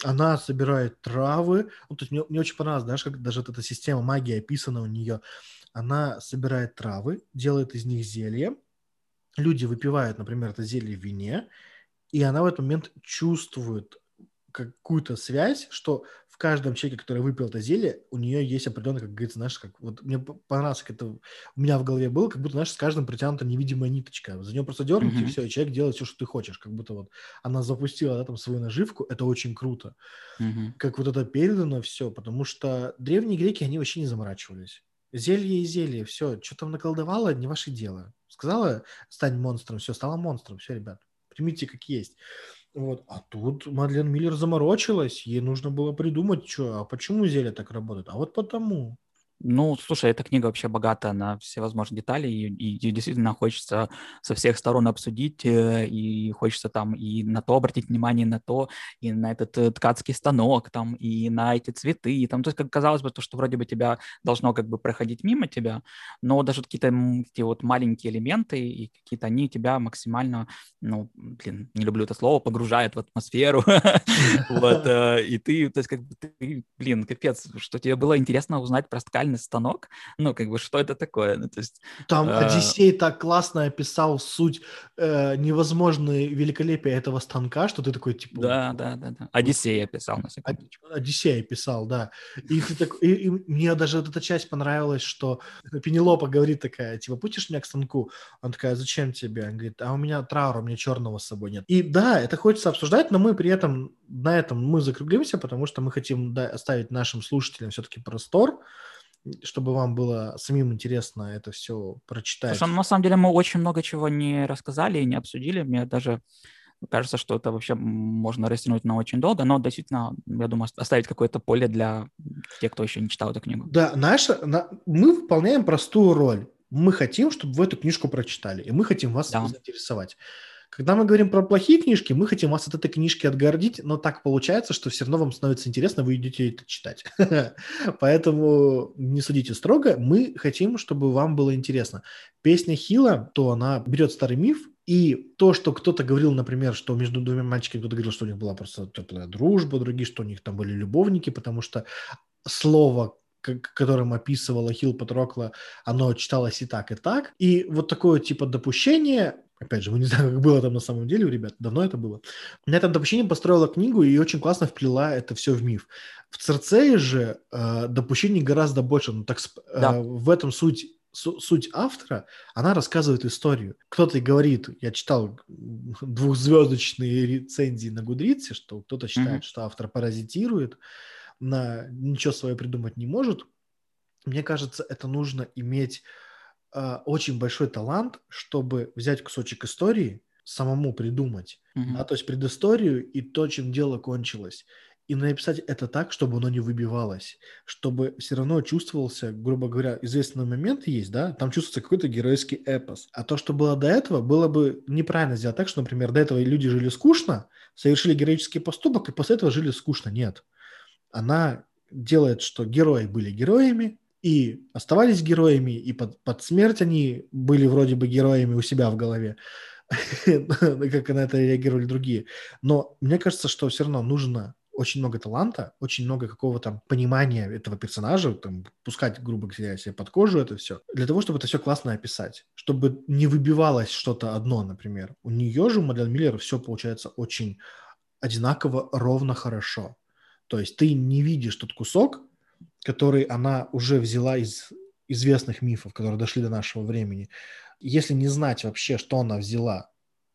Speaker 1: она собирает травы. Ну, то есть мне, мне очень понравилось, знаешь, как даже вот эта система магии описана у нее. Она собирает травы, делает из них зелье. Люди выпивают, например, это зелье в вине, и она в этот момент чувствует какую-то связь, что в каждом человеке, который выпил это зелье, у нее есть определенно, как говорится, знаешь, как вот мне понравилось, как это у меня в голове было, как будто, знаешь, с каждым притянута невидимая ниточка. За нее просто дернуть, mm-hmm. и все, и человек делает все, что ты хочешь. Как будто вот она запустила да, там свою наживку, это очень круто. Mm-hmm. Как вот это передано все, потому что древние греки, они вообще не заморачивались. Зелье и зелье, все, что там наколдовало, не ваше дело. Сказала, стань монстром, все, стала монстром, все, ребят, примите как есть. Вот. А тут Мадлен Миллер заморочилась, ей нужно было придумать, что, а почему зелье так работает? А вот потому.
Speaker 2: Ну, слушай, эта книга вообще богата на всевозможные детали, и, и, и действительно хочется со всех сторон обсудить, э, и хочется там и на то обратить внимание, на то, и на этот э, ткацкий станок, там, и на эти цветы, и там, то есть, как казалось бы, то, что вроде бы тебя должно как бы проходить мимо тебя, но даже какие-то эти вот маленькие элементы, и какие-то они тебя максимально, ну, блин, не люблю это слово, погружают в атмосферу, вот, э, и ты, то есть, как бы блин, капец, что тебе было интересно узнать про ткань музыкальный станок. Ну, как бы, что это такое? Ну, то есть,
Speaker 1: Там э... Одиссей так классно описал суть э, невозможной великолепия этого станка, что ты такой, типа...
Speaker 2: Да, да, да. да. Одиссей описал, на секундочку.
Speaker 1: Одиссей описал, да. И, ты так, и, и мне даже вот эта часть понравилась, что Пенелопа говорит такая, типа, путишь меня к станку? Он такая, зачем тебе? Он говорит, а у меня траур, у меня черного с собой нет. И да, это хочется обсуждать, но мы при этом на этом мы закруглимся, потому что мы хотим да, оставить нашим слушателям все-таки простор, чтобы вам было самим интересно это все прочитать.
Speaker 2: Слушай, ну, на самом деле мы очень много чего не рассказали и не обсудили. Мне даже кажется, что это вообще можно растянуть на очень долго, но действительно, я думаю, оставить какое-то поле для тех, кто еще не читал эту книгу.
Speaker 1: Да, наша, на, мы выполняем простую роль. Мы хотим, чтобы вы эту книжку прочитали, и мы хотим вас да. заинтересовать. Когда мы говорим про плохие книжки, мы хотим вас от этой книжки отгородить, но так получается, что все равно вам становится интересно, вы идете это читать. Поэтому не судите строго, мы хотим, чтобы вам было интересно. Песня Хила, то она берет старый миф, и то, что кто-то говорил, например, что между двумя мальчиками кто-то говорил, что у них была просто теплая дружба, другие, что у них там были любовники, потому что слово, которым описывала Хилл Патрокла, оно читалось и так, и так. И вот такое типа допущение Опять же, мы не знаем, как было там на самом деле у ребят, давно это было. На этом допущении построила книгу и очень классно вплела это все в миф. В Церцее же э, допущений гораздо больше. Ну, так, э, да. В этом суть суть автора, она рассказывает историю. Кто-то говорит, я читал двухзвездочные рецензии на Гудрице, что кто-то считает, mm-hmm. что автор паразитирует, на ничего свое придумать не может. Мне кажется, это нужно иметь э, очень большой талант, чтобы взять кусочек истории, самому придумать, mm-hmm. да, то есть предысторию и то, чем дело кончилось, и написать это так, чтобы оно не выбивалось, чтобы все равно чувствовался, грубо говоря, известный момент есть, да, там чувствуется какой-то геройский эпос. А то, что было до этого, было бы неправильно сделать так, что, например, до этого люди жили скучно, совершили героический поступок, и после этого жили скучно. Нет. Она делает, что герои были героями, и оставались героями, и под, под смерть они были вроде бы героями у себя в голове, как на это реагировали другие. Но мне кажется, что все равно нужно очень много таланта, очень много какого-то понимания этого персонажа, там, пускать, грубо говоря, себе под кожу это все, для того, чтобы это все классно описать, чтобы не выбивалось что-то одно, например. У нее же, у Мадлен Миллер, все получается очень одинаково, ровно хорошо. То есть ты не видишь тот кусок, который она уже взяла из известных мифов, которые дошли до нашего времени. Если не знать вообще, что она взяла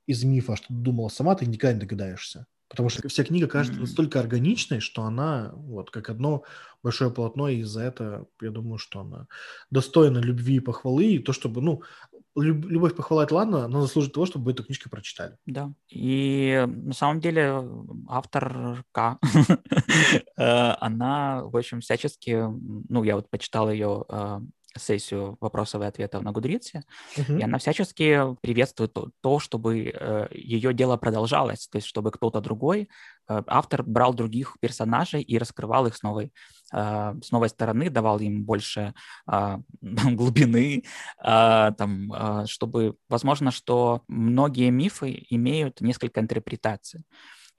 Speaker 1: из мифа, что думала сама, ты никогда не догадаешься. Потому что вся книга кажется настолько органичной, что она вот как одно большое полотно, и за это, я думаю, что она достойна любви и похвалы, и то, чтобы, ну, любовь похвала это ладно, но заслужит того, чтобы вы эту книжку прочитали.
Speaker 2: Да, и на самом деле авторка, э, она, в общем, всячески, ну, я вот почитал ее э, сессию вопросов и ответов на Гудрице, uh-huh. и она всячески приветствует то, то чтобы э, ее дело продолжалось, то есть чтобы кто-то другой, э, автор брал других персонажей и раскрывал их с новой, с новой стороны, давал им больше э, глубины, э, там, чтобы, возможно, что многие мифы имеют несколько интерпретаций.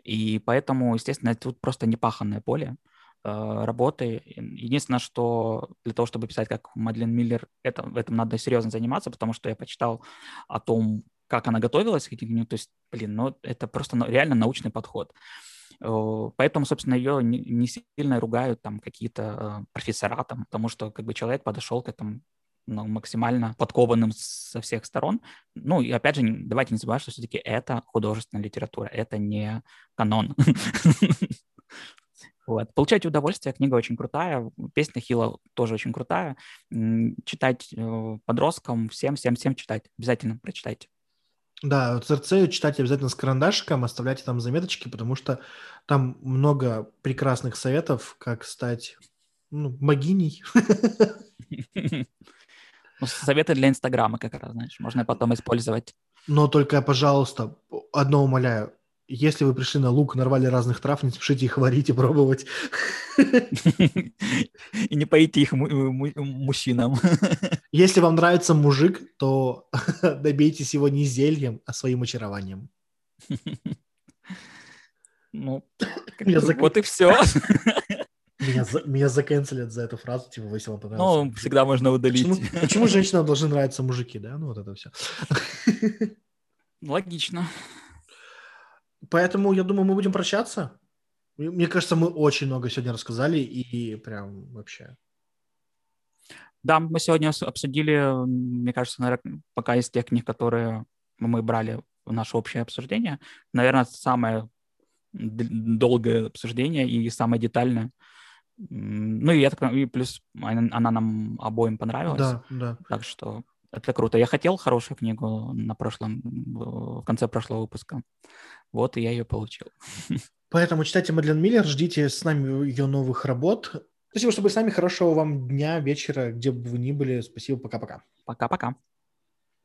Speaker 2: И поэтому, естественно, тут просто непаханное поле. Работы. Единственное, что для того, чтобы писать как Мадлен Миллер, это, в этом надо серьезно заниматься, потому что я почитал о том, как она готовилась к этим, то есть, блин, ну, это просто реально научный подход. Э, поэтому, собственно, ее не, сильно ругают там какие-то э, профессора, там, потому что как бы человек подошел к этому ну, максимально подкованным со всех сторон. Ну, и опять же, давайте не забывать, что все-таки это художественная литература, это не канон. Вот. Получайте удовольствие, книга очень крутая, песня Хила тоже очень крутая. Читать э, подросткам, всем, всем, всем читать. Обязательно прочитайте.
Speaker 1: Да, Церцею читайте обязательно с карандашиком, оставляйте там заметочки, потому что там много прекрасных советов, как стать ну, могиней.
Speaker 2: Ну, советы для Инстаграма как раз, знаешь, можно потом использовать.
Speaker 1: Но только, пожалуйста, одно умоляю, если вы пришли на лук, нарвали разных трав, не спешите их варить и пробовать.
Speaker 2: И не поите их мужчинам.
Speaker 1: Если вам нравится мужик, то добейтесь его не зельем, а своим очарованием.
Speaker 2: Ну, вот и все.
Speaker 1: Меня, за, меня заканцелят за эту фразу, типа, если вам понравилось.
Speaker 2: Ну, всегда можно удалить.
Speaker 1: Почему, почему женщинам должны нравиться мужики, да? Ну, вот это все.
Speaker 2: Логично.
Speaker 1: Поэтому, я думаю, мы будем прощаться. Мне кажется, мы очень много сегодня рассказали и прям вообще.
Speaker 2: Да, мы сегодня обсудили, мне кажется, наверное, пока из тех книг, которые мы брали в наше общее обсуждение, наверное, самое долгое обсуждение и самое детальное. Ну и, это, и плюс она, она нам обоим понравилась.
Speaker 1: Да, да.
Speaker 2: Так что это круто. Я хотел хорошую книгу на прошлом, в конце прошлого выпуска. Вот, и я ее получил.
Speaker 1: Поэтому читайте Мадлен Миллер, ждите с нами ее новых работ. Спасибо, что были с нами. Хорошего вам дня, вечера, где бы вы ни были. Спасибо, пока-пока.
Speaker 2: Пока-пока.